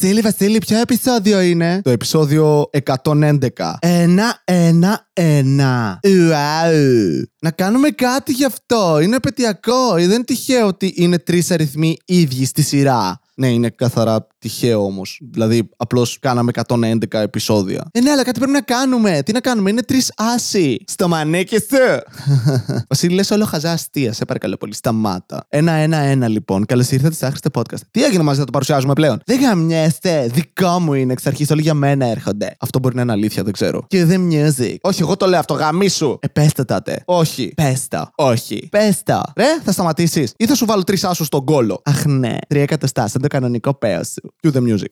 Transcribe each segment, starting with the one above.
Βασίλη, Βασίλη, ποιο επεισόδιο είναι; Το επεισόδιο 111. Ένα, ένα, ένα. Ουάου. Να κάνουμε κάτι γι' αυτό. Είναι επαιτειακό. Δεν είναι τυχαίο ότι είναι τρεις αριθμοί ίδιοι στη σειρά; Ναι, είναι καθαρά τυχαίο όμως. Δηλαδή, απλώς κάναμε 111 επεισόδια. Ε, ναι, αλλά κάτι πρέπει να κάνουμε. Τι να κάνουμε, είναι τρεις άσοι. Στο μανίκι σου. Βασίλη, λες όλο χαζά αστεία. Σε παρακαλώ πολύ, σταμάτα. Ένα-ένα-ένα λοιπόν. Καλώς ήρθατε σε άχρηστε podcast. Τι έγινε μαζί να το παρουσιάζουμε πλέον; Δεν γαμιέστε. Δικό μου είναι εξ αρχής. Όλοι για μένα έρχονται. Αυτό μπορεί να είναι αλήθεια, δεν ξέρω. Και the music. Όχι, εγώ το λέω αυτό. Γαμίσου. Ε, πέστε τα τε. Όχι. Πέστα. Όχι. Πέστα. Ρε, θα σταματήσεις. Ή θα σου βάλω τρεις άσους στον κόλο. Αχ, ναι. Τρία εκατοστά. Σαν το κανονικό παίο σου. Cue the music.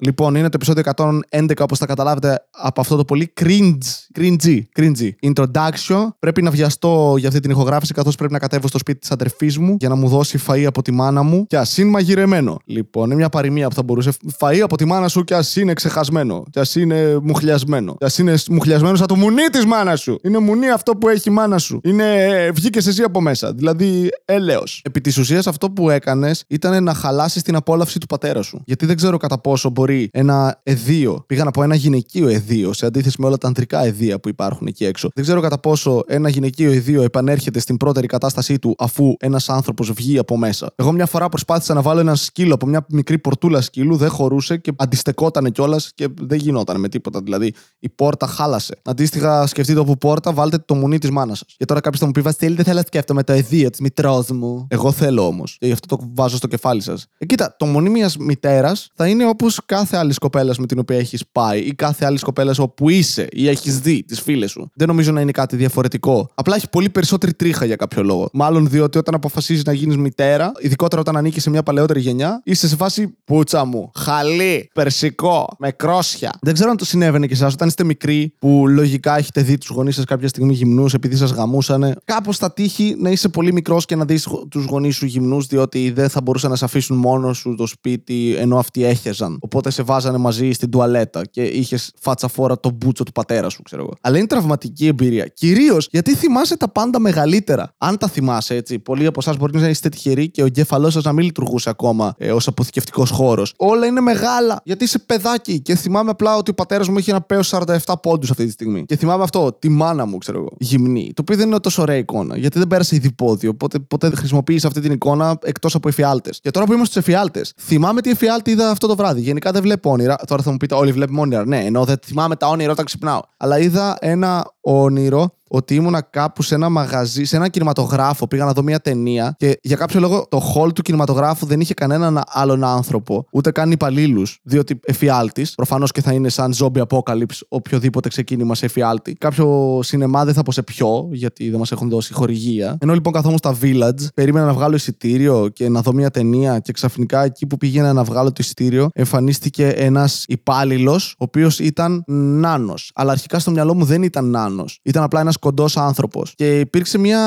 Λοιπόν, είναι το επεισόδιο 111, όπως θα καταλάβετε από αυτό το πολύ cringe, cringy, cringy introduction. Πρέπει να βιαστώ για αυτή την ηχογράφηση, καθώς πρέπει να κατέβω στο σπίτι της αδερφής μου για να μου δώσει φαΐ από τη μάνα μου και ας είναι μαγειρεμένο. Λοιπόν, είναι μια παροιμία που θα μπορούσε. Φαΐ από τη μάνα σου και ας είναι ξεχασμένο. Και ας είναι μουχλιασμένο. Και ας είναι μουχλιασμένο σαν το μουνί της μάνας σου. Είναι μουνί αυτό που έχει η μάνα σου. Είναι. Βγήκες εσύ από μέσα. Δηλαδή, έλεος. Επί της ουσίας, αυτό που έκανες ήταν να χαλάσεις την απόλαυση του πατέρα σου. Γιατί δεν ξέρω κατά πόσο μπορεί ένα εδίο. Πήγα να πω ένα γυναικείο εδίο σε αντίθεση με όλα τα ανδρικά εδία που υπάρχουν εκεί έξω. Δεν ξέρω κατά πόσο ένα γυναικείο εδίο επανέρχεται στην πρώτερη κατάστασή του αφού ένας άνθρωπος βγει από μέσα. Εγώ μια φορά προσπάθησα να βάλω ένα σκύλο από μια μικρή πορτούλα σκύλου, δεν χωρούσε και αντιστεκόταν κιόλας και δεν γινόταν με τίποτα. Δηλαδή η πόρτα χάλασε. Αντίστοιχα, σκεφτείτε όπου πόρτα, βάλτε το μουνί της μάνας σας. Και τώρα κάποιος θα μου πει Βασίλη, δεν θέλω να σκέφτομαι το εδίο της μητρός μου. Εγώ θέλω όμως. Και γι' αυτό το βάζω στο κεφάλι σας. Ε, κοίτα, το μουνί μιας μητέρας θα είναι όπως κάθε άλλη κοπέλας με την οποία έχεις πάει ή κάθε άλλη κοπέλας όπου είσαι ή έχεις δει τις φίλες σου. Δεν νομίζω να είναι κάτι διαφορετικό. Απλά έχει πολύ περισσότερη τρίχα για κάποιο λόγο. Μάλλον διότι όταν αποφασίζεις να γίνεις μητέρα, ειδικότερα όταν ανήκεις σε μια παλαιότερη γενιά, είσαι σε φάση πούτσα μου. Χαλί, περσικό, με κρόσια. Δεν ξέρω αν το συνέβαινε και εσάς όταν είστε μικροί, που λογικά έχετε δει τους γονείς σας κάποια στιγμή γυμνούς επειδή σας γαμούσανε. Κάπως θα τύχει να είσαι πολύ μικρός και να δεις τους γονείς σου γυμνούς, διότι δεν θα μπορούσαν να σε αφήσουν μόνος σου το σπίτι ενώ αυτοί έχεζαν. Οπότε σε βάζανε μαζί στην τουαλέτα και είχες φάτσα φόρα το μπούτσο του πατέρα σου, ξέρω εγώ. Αλλά είναι τραυματική εμπειρία. Κυρίως γιατί θυμάσαι τα πάντα μεγαλύτερα. Αν τα θυμάσαι έτσι, πολλοί από εσάς μπορεί να είστε τυχεροί και ο εγκέφαλός σας να μην λειτουργούσε ακόμα ε, ως αποθηκευτικός χώρος. Όλα είναι μεγάλα γιατί είσαι παιδάκι και θυμάμαι απλά ότι ο πατέρας μου είχε ένα παίο 47 πόντους αυτή τη στιγμή. Και θυμάμαι αυτό, τη μάνα μου, ξέρω εγώ, γυμνή. Το οποίο δεν είναι τόσο ωραία εικόνα γιατί δεν πέρασε διπόδιο. Οπότε ποτέ δεν χρησιμοποίησα αυτή την εικόνα εκτός από εφιάλτες. Και τώρα που είμαστε στους εφιάλτες, θυμάμαι τι εφιάλτη είδα αυτό το βράδυ. Γενικά δεν βλέπω όνειρα. Τώρα θα μου πείτε, Όλοι βλέπουμε όνειρα. Ναι, ενώ δεν θυμάμαι τα όνειρα όταν ξυπνάω. Αλλά είδα ένα όνειρο ότι ήμουνα κάπου σε ένα μαγαζί, σε ένα κινηματογράφο. Πήγα να δω μια ταινία και για κάποιο λόγο το hall του κινηματογράφου δεν είχε κανέναν άλλον άνθρωπο, ούτε καν υπαλλήλους, διότι εφιάλτης. Προφανώς και θα είναι σαν zombie apocalypse οποιοδήποτε ξεκίνημα σε εφιάλτη. Κάποιο σινεμά δεν θα πω σε ποιο, γιατί δεν μας έχουν δώσει χορηγία. Ενώ λοιπόν καθόμουν στα village, περίμενα να βγάλω εισιτήριο και να δω μια ταινία και ξαφνικά εκεί που πήγαινα να βγάλω το εισιτήριο εμφανίστηκε ένας υπάλληλος, ο οποίος ήταν νάνος. Αλλά αρχικά στο μυαλό μου δεν ήταν νάνος. Ήταν απλά ένας κοντός άνθρωπος. Και υπήρξε μια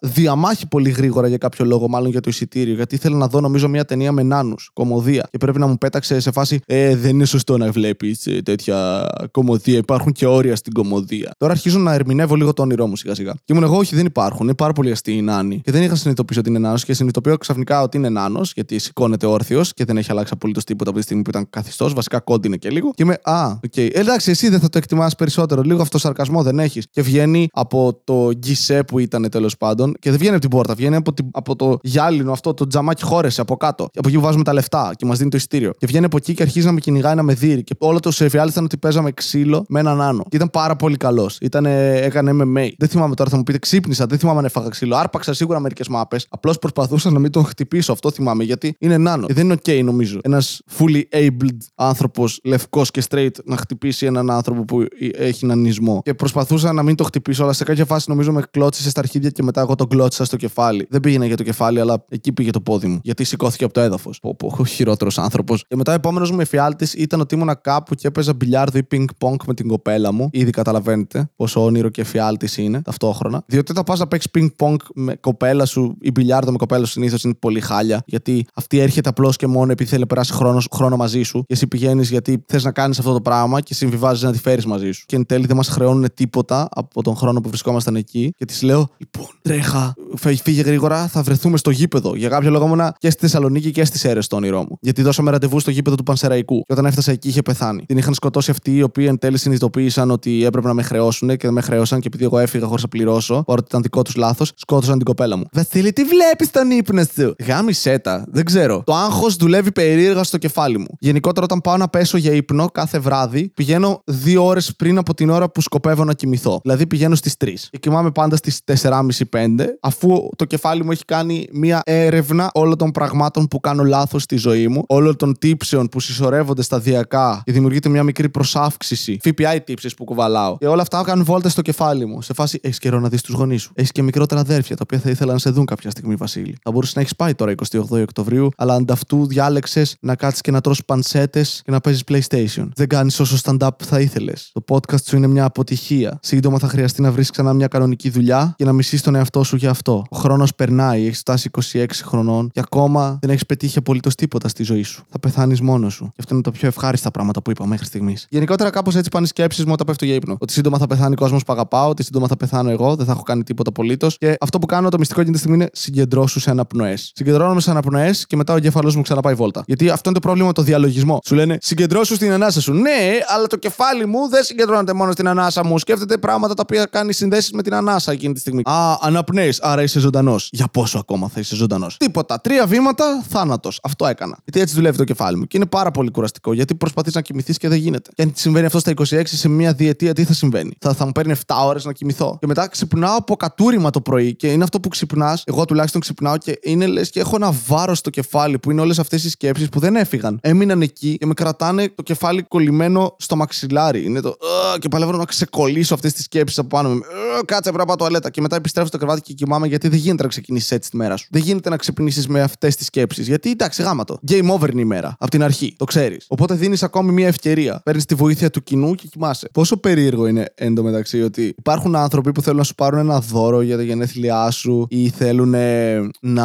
διαμάχη πολύ γρήγορα για κάποιο λόγο, μάλλον για το εισιτήριο. Γιατί ήθελα να δω, νομίζω, μια ταινία με νάνους, κωμωδία. Και πρέπει να μου πέταξε σε φάση, Ε, δεν είναι σωστό να βλέπεις τέτοια κωμωδία. Υπάρχουν και όρια στην κωμωδία. Τώρα αρχίζω να ερμηνεύω λίγο το όνειρό μου σιγά-σιγά. Και ήμουν εγώ, όχι, δεν υπάρχουν. Είναι πάρα πολύ αστείοι οι νάνοι. Και δεν είχα συνειδητοποιήσει ότι είναι νάνος. Και συνειδητοποιώ ξαφνικά ότι είναι νάνος, γιατί σηκώνεται όρθιος και δεν έχει αλλάξει απολύτως τίποτα από τη στιγμή που ήταν καθιστός. Βασικά κόντυνε και λίγο. Και με, Α, OK. Okay. Ε, εντάξει, εσύ δεν θα το εκτιμάς περισσότερο. Λίγο αυτοσαρκασμό δεν έχεις. Και βγαίνει από το γκισέ που ήταν τέλος πάντων και δεν βγαίνει από την πόρτα, βγαίνει από, την, από το γυάλινο αυτό, το τζαμάκι χώρεσε από κάτω. Και από εκεί που βάζουμε τα λεφτά και μας δίνει το ειστήριο. Και βγαίνει από εκεί και αρχίζει να με κυνηγάει να με δει. Και όλο το σεφιάλι ήταν ότι παίζαμε ξύλο με έναν άνω. Και ήταν πάρα πολύ καλός. Έκανε MMA. Δεν θυμάμαι τώρα, θα μου πείτε ξύπνησα, δεν θυμάμαι αν έφαγα ξύλο. Άρπαξα σίγουρα μερικές μάπες. Απλώς προσπαθούσα να μην τον χτυπήσω. Αυτό θυμάμαι γιατί είναι νάνο. Και δεν είναι OK νομίζω. Ένας fully abled άνθρωπος, λευκός και straight, να χτυπήσει έναν άνθρωπο που έχει νανισμό. Και προσπαθούσα να μην το χτυπήσω, αλλά σε κάποια φάση νομίζω με κλώτσισε στα αρχίδια και μετά εγώ τον κλώτσισα στο κεφάλι. Δεν πήγαινε για το κεφάλι, αλλά εκεί πήγε το πόδι μου. Γιατί σηκώθηκε από το έδαφος. Πω, πω, ο χειρότερος άνθρωπος. Και μετά ο επόμενος μου εφιάλτης ήταν ότι ήμουνα κάπου και έπαιζα μπιλιάρδο ή πινκ-πονκ με την κοπέλα μου. Ήδη καταλαβαίνετε πόσο όνειρο και εφιάλτης είναι ταυτόχρονα. Διότι όταν πας να παίξεις πινκ-πονκ με κοπέλα σου ή μπιλιάρδο με κοπέλα σου συνήθως είναι πολύ χάλια. Γιατί αυτή έρχεται απλώς και μόνο επειδή θέλει να περάσει χρόνος, χρόνο μαζί σου. Και εσύ πηγαίνεις γιατί θες να κάνεις αυτό το πράγμα και συμβιβάζεις να τη φέρεις μαζί σου. Και εν τέλει δεν μας χρεώνουν τίποτα από τον χρόνο που βρισκόμασταν εκεί. Και της λέω, Λοιπόν, τρέχα, φε- φύγε γρήγορα, θα βρεθούμε στο γήπεδο. Για κάποιο λόγο ήμουνα και στη Θεσσαλονίκη και στις αίρε στο όνειρό μου. Γιατί δώσαμε ραντεβού στο γήπεδο του Πανσεραϊκού. Και όταν έφτασα εκεί είχε πεθάνει. Την είχαν σκοτώσει αυτοί οι οποίοι εν τέλει συνειδητοποίησαν ότι έπρεπε να με χρεώσουν και δεν με χρέωσαν και επειδή εγώ έφυγα χωρίς να πληρώσω, παρότι ήταν δικό τους λάθος, σκότωσαν την κοπέλα μου. Βασίλη, τι βλέπεις τον ύπνο σου; Γάμισε τα. Δεν ξέρω. Το άγχος δουλεύει περίεργα στο κεφάλι μου. Γενικότερα, όταν πάω να πέσω για ύπνο κάθε βράδυ, πηγαίνω δύο ώρες πριν από την ώρα που σκοπεύω να κοιμηθώ. Δηλαδή πηγαίνω στις 3. Και κοιμάμαι πάντα στις 4.30-5, αφού το κεφάλι μου έχει κάνει μία έρευνα όλων των πραγμάτων που κάνω λάθος στη ζωή μου, όλων των τύψεων που συσσωρεύονται σταδιακά και δημιουργείται μια μικρή προσάυξηση. FPI τύψεις που κουβαλάω. Και όλα αυτά κάνουν βόλτα στο κεφάλι μου. Σε φάση έχεις καιρό να δεις τους γονείς σου. Έχεις και μικρότερα αδέρφια τα οποία θα ήθελα να σε δουν κάποια στιγμή, Βασίλη. Θα μπορούσε να έχεις πάει τώρα 28 Οκτωβρίου, αλλά ανταυτού διάλεξες να κάτσεις και να τρώσει πανσέτες και να παίζεις PlayStation. Δεν κάνεις όσο stand-up θα ήθελες. Το podcast σου είναι μια αποτυχία. Σύντομα θα χρειαστεί να βρεις ξανά μια κανονική δουλειά και να μισείς τον εαυτό σου για αυτό. Ο χρόνος περνάει, έχεις φτάσει 26 χρονών και ακόμα δεν έχεις πετύχει απολύτως τίποτα στη ζωή σου. Θα πεθάνεις μόνος σου. Και αυτό είναι τα πιο ευχάριστα πράγματα που είπα μέχρι στιγμής. Γενικότερα, κάπως έτσι πάνε οι σκέψεις μου όταν πέφτω για ύπνο. Ότι σύντομα θα πεθάνει ο κόσμος που αγαπάω, ότι σύντομα θα πεθάνω εγώ, δεν θα έχω κάνει τίποτα απολύτως. Και αυτό που κάνω το μυστικό εκείνη τη στιγμή είναι συγκεντρώσου σε αναπνοές. Συγκεντρώνομαι σε αναπνοές και μετά ο εγκέφαλός μου ξαναπάει βόλτα. Γιατί αυτό είναι το πρόβλημα με το διαλογισμό. Σου λένε συγκεντρώσου στην ανάσα σου. Ναι, αλλά το κεφάλι μου δεν συγκεντρώνεται μόνο στην ανάσα μου. Σκέφτεται πράγματα τα οποία κάνει συνδέσεις με την ανάσα εκείνη τη στιγμή. Α, αναπνέεις, άρα είσαι ζωντανός. Για πόσο ακόμα θα είσαι ζωντανός; Τίποτα. Τρία βήματα, θάνατος. Αυτό έκανα. Γιατί έτσι δουλεύει το κεφάλι μου. Και είναι πάρα πολύ κουραστικό. Γιατί προσπαθείς να κοιμηθείς και δεν γίνεται. Και αν συμβαίνει αυτό στα 26 σε μια διετία, τι θα συμβαίνει; Θα, θα μου παίρνει 7 ώρες να κοιμηθώ. Και μετά ξυπνάω από κατούριμα το πρωί. Και είναι αυτό που ξυπνάς. Εγώ τουλάχιστον ξυπνάω και είναι λες και έχω ένα βάρος στο κεφάλι που είναι όλες αυτές οι σκέψεις που δεν έφυγαν. Έμειναν εκεί και με κρατάνε το κεφάλι κολλημένο στο μαξιλάρι. Είναι το. «Ugh», Και παλεύω να ξεκολλήσω αυτές τις σκέψεις από πάνω μου. «Ugh», Κάτσε πρέπει να πάω τουαλέτα. Και μετά επιστρέφω στο κρεβάτι και κοιμάμαι γιατί δεν γίνεται να ξεκινήσεις έτσι τη μέρα σου. Δεν γίνεται να ξυπνήσεις με αυτές τις σκέψεις. Γιατί εντάξει, γάματο. Game over είναι η μέρα. Από την αρχή. Το ξέρεις. Οπότε δίνεις ακόμη μια ευκαιρία. Παίρνεις τη βοήθεια του κοινού και κοιμάσαι. Πόσο περίεργο είναι εντωμεταξύ ότι υπάρχουν άνθρωποι που θέλουν να σου πάρουν ένα δώρο για τα γενέθλιά σου ή θέλουν ε, να,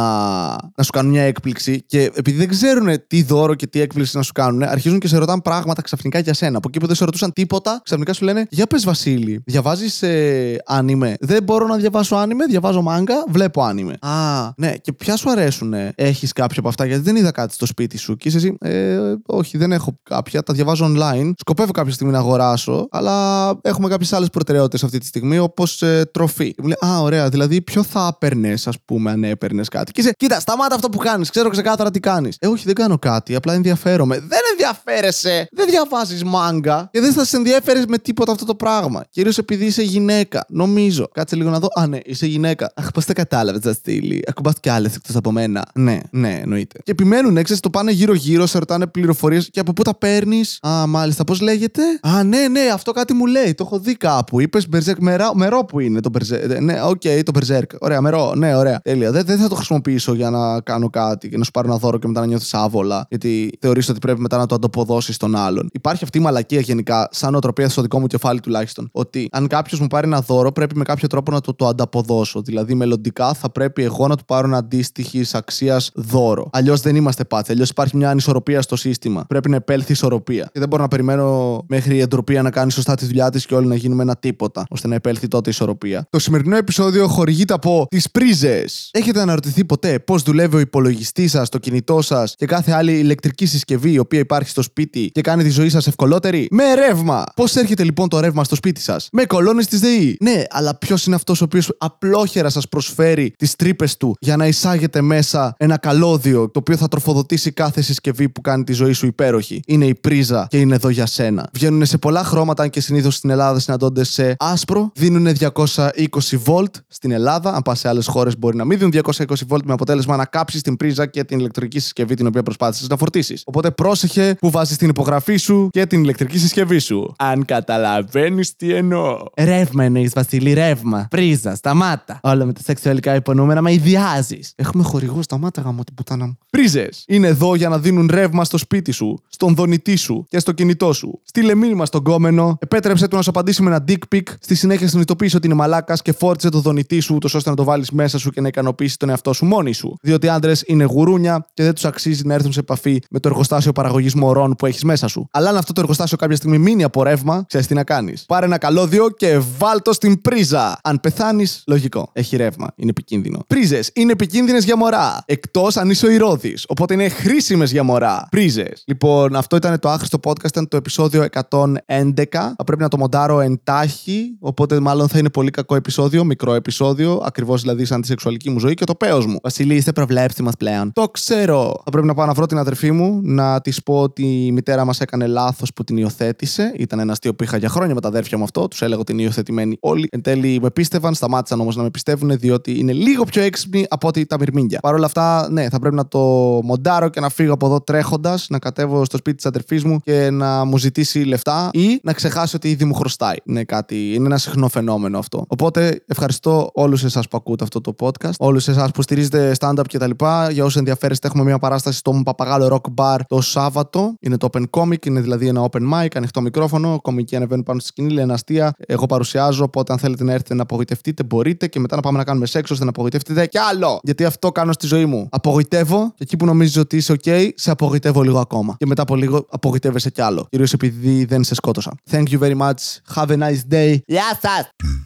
να σου κάνουν μια έκπληξη και επειδή δεν ξέρουν τι δώρο και τι έκπληξη να σου κάνουν, αρχίζουν και σε ρωτάνε πράγματα ξαφνικά για σένα. Από εκεί που δεν σε ρωτούσαν τίποτα, ξαφνικά σου λένε Για πες, Βασίλη, διαβάζεις ε, άνιμε. Δεν μπορώ να διαβάσω άνιμε, διαβάζω μάγκα, βλέπω άνιμε. Α, ναι, και ποια σου αρέσουν, έχεις κάποιο από αυτά, γιατί δεν είδα κάτι στο σπίτι σου. Και είσαι εσύ, ε, όχι, δεν έχω κάποια, τα διαβάζω online. Σκοπεύω κάποια στιγμή να αγοράσω, αλλά έχουμε κάποιες άλλες προτεραιότητες αυτή τη στιγμή, όπως ε, τροφή. Και Μου λέει, Α, ωραία, δηλαδή ποιο θα έπαιρνες, ας πούμε, αν έπαιρνες κάτι. Και είσαι, κοίτα, σταμάτα αυτό που κάνεις, ξέρω ξεκάθαρα τι κάνεις. Ε, όχι, δεν κάνω κάτι, απλά ενδιαφέρομαι. Δεν ενδιαφέρεσαι, δεν διαβάζεις μάγκα και δεν θα σε ενδιαφέρεις με τίποτα αυτό το πράγμα. Κυρίως επειδή είσαι γυναίκα, νομίζω. Κάτσε λίγο να δω. Α, ναι, είσαι γυναίκα. Αχ, πώς τα κατάλαβες, Τζαστήλη. Ακουμπάς κι άλλες εκτός από μένα. Ναι, ναι, εννοείται. Και επιμένουν, ξέρεις, το πάνε γύρω-γύρω, σε ρωτάνε πληροφορίες και από πού τα παίρνεις. Α, μάλιστα, πώς λέγεται; Α, ναι, ναι, αυτό κάτι μου λέει. Το έχω δει κάπου. Είπες Berserk μερά, μερό που είναι το Berserk. Ναι, οκ, το Berserk. Ωραία, μερό, ναι, ωραία. Τέλεια. Δεν, δεν θα το χρησιμοποιήσω για να κάνω κάτι και να σου πάρω ένα δώρο και μετά να νιώθεις άβολα. Γιατί θεωρείς ότι πρέπει μετά να το ανταποδώσει στον άλλον. Υπάρχει αυτή η μαλακία γενικά, σαν νοοτροπία στο δικό μου κεφάλι τουλάχιστον. Ότι αν κάποιος μου πάρει ένα δώρο, πρέπει με κάποιο τρόπο να το, το ανταποδώσω. Δηλαδή, μελλοντικά θα πρέπει εγώ να του πάρω ένα αντίστοιχη αξίας δώρο. Αλλιώς δεν είμαστε πάτσι. Αλλιώς υπάρχει μια ανισορροπία στο σύστημα. Πρέπει να επέλθει ισορροπία. Και δεν μπορώ να περιμένω μέχρι η εντροπία να κάνει σωστά τη δουλειά της και όλοι να γίνουμε ένα τίποτα, ώστε να επέλθει τότε η ισορροπία. Το σημερινό επεισόδιο χορηγείται από τις πρίζες. Έχετε αναρωτηθεί ποτέ πώς δουλεύει ο υπολογιστής σας, το κινητό σας και κάθε άλλη ηλεκτρική συσκευή η οποία υπάρχει στο σπίτι και κάνει τη ζωή σας ευκολότερη; Με ρεύμα. Πώς έρχεται λοιπόν το ρεύμα στο σπίτι σας, με κολόνες της ΔΕΗ; Ναι, αλλά ποιος είναι αυτός ο οποίος απλόχερα σας προσφέρει τις τρύπες του για να εισάγετε μέσα ένα καλώδιο το οποίο θα τροφοδοτήσει κάθε συσκευή που κάνει τη ζωή σου υπέροχη; Είναι η πρίζα και είναι εδώ για σένα. Βγαίνουν σε πολλά χρώματα, αν και συνήθως στην Ελλάδα συναντώνται σε άσπρο. Δίνουν 220 βολτ στην Ελλάδα. Αν πας σε άλλες χώρες μπορεί να μην δίνουν 220 βολτ με αποτέλεσμα να κάψεις την πρίζα και την ηλεκτρική συσκευή την οποία προσπάθησες να φορτίσεις. Οπότε πρόσεχε είσαι, που βάζει την υπογραφή σου και την ηλεκτρική συσκευή σου. Αν καταλαβαίνεις τι εννοώ. Ρεύμα εννοείς, Βασίλη, ρεύμα. Πρίζα, σταμάτα. Όλα με τα σεξουαλικά υπονούμερα, μα ιδιάζεις. Έχουμε χορηγό, σταμάτα γάμο την πουτάνα μου. Πρίζες είναι εδώ για να δίνουν ρεύμα στο σπίτι σου, στον δονητή σου και στο κινητό σου. Στείλε μήνυμα στον κόμενο, επέτρεψε του να σου απαντήσει με ένα dick pic, στη συνέχεια συνειδητοποίησε ότι είναι μαλάκας και φόρτισε το δονητή σου, ούτως ώστε να το βάλεις μέσα σου και να ικανοποιήσει τον εαυτό σου μόνη σου. Διότι άντρες είναι γουρούνια και δεν τους αξίζει να έρθουν σε επαφή με το εργοστάσιο παραγωγής μωρών που έχεις μέσα σου. Αλλά αν αυτό το εργοστάσιο κάποια στιγμή μείνει από ρεύμα, ξέρεις τι να κάνεις. Πάρε ένα καλώδιο και βάλτο στην πρίζα. Αν πεθάνεις, λογικό. Έχει ρεύμα. Είναι επικίνδυνο. Πρίζες είναι επικίνδυνες για μωρά. Εκτός αν είσαι ο ηρώδης. Οπότε είναι χρήσιμες για μωρά. Πρίζες. Λοιπόν, αυτό ήταν το άχρηστο podcast, ήταν το επεισόδιο 111. Θα πρέπει να το μοντάρω εντάχει. Οπότε μάλλον θα είναι πολύ κακό επεισόδιο, μικρό επεισόδιο. Ακριβώς δηλαδή σαν τη σεξουαλική μου ζωή και το πέος μου. Βασίλη, είστε προβλέψιμος πλέον. Το ξέρω. Θα πρέπει να πάω να βρω την αδερφή μου, να της πω ότι η μητέρα μας έκανε λάθος που την υιοθέτησε. Ήταν ένας αστείο που είχα για χρόνια με τα αδέρφια μου αυτό. Τους έλεγα ότι είναι υιοθετημένοι όλοι. Εν τέλει με πίστευαν, σταμάτησαν όμως να με πιστεύουν διότι είναι λίγο πιο έξυπνοι από ότι τα μυρμήγκια. Παρ' όλα αυτά, ναι, θα πρέπει να το μοντάρω και να φύγω από εδώ τρέχοντας, να κατέβω στο σπίτι της αδερφής μου και να μου ζητήσει λεφτά ή να ξεχάσει ότι ήδη μου χρωστάει. Είναι κάτι, είναι ένα συχνό φαινόμενο αυτό. Οπότε ευχαριστώ όλους εσάς που ακούτε αυτό το podcast, όλους εσάς που στηρίζετε stand-up κτλ. Για όσους ενδιαφέρεστε, έχουμε μια παράσταση στο Παπαγάλο Rock Bar το Σάββατο. Είναι το Open Comic, είναι δηλαδή ένα open mic, ανοιχτό μικρόφωνο. Κομικοί ανεβαίνουν πάνω στη σκηνή, λένε αστεία. Εγώ παρουσιάζω, οπότε αν θέλετε να έρθετε να απογοητευτείτε, μπορείτε και μετά να πάμε να κάνουμε σεξ ώστε να απογοητευτείτε κι άλλο. Γιατί αυτό κάνω στη ζωή μου. Απογοητεύω και εκεί που νομίζει ότι είσαι OK, σε απογοητεύω λίγο ακόμα. Και μετά από λίγο απογοητεύεσαι κι άλλο. Κυρίως επειδή δεν σε σκότωσα. Thank you very much. Have a nice day. Γεια σας!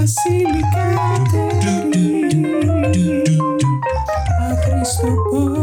Podcast του Βασίλη Κατερίνη. Άχρηστο podcast.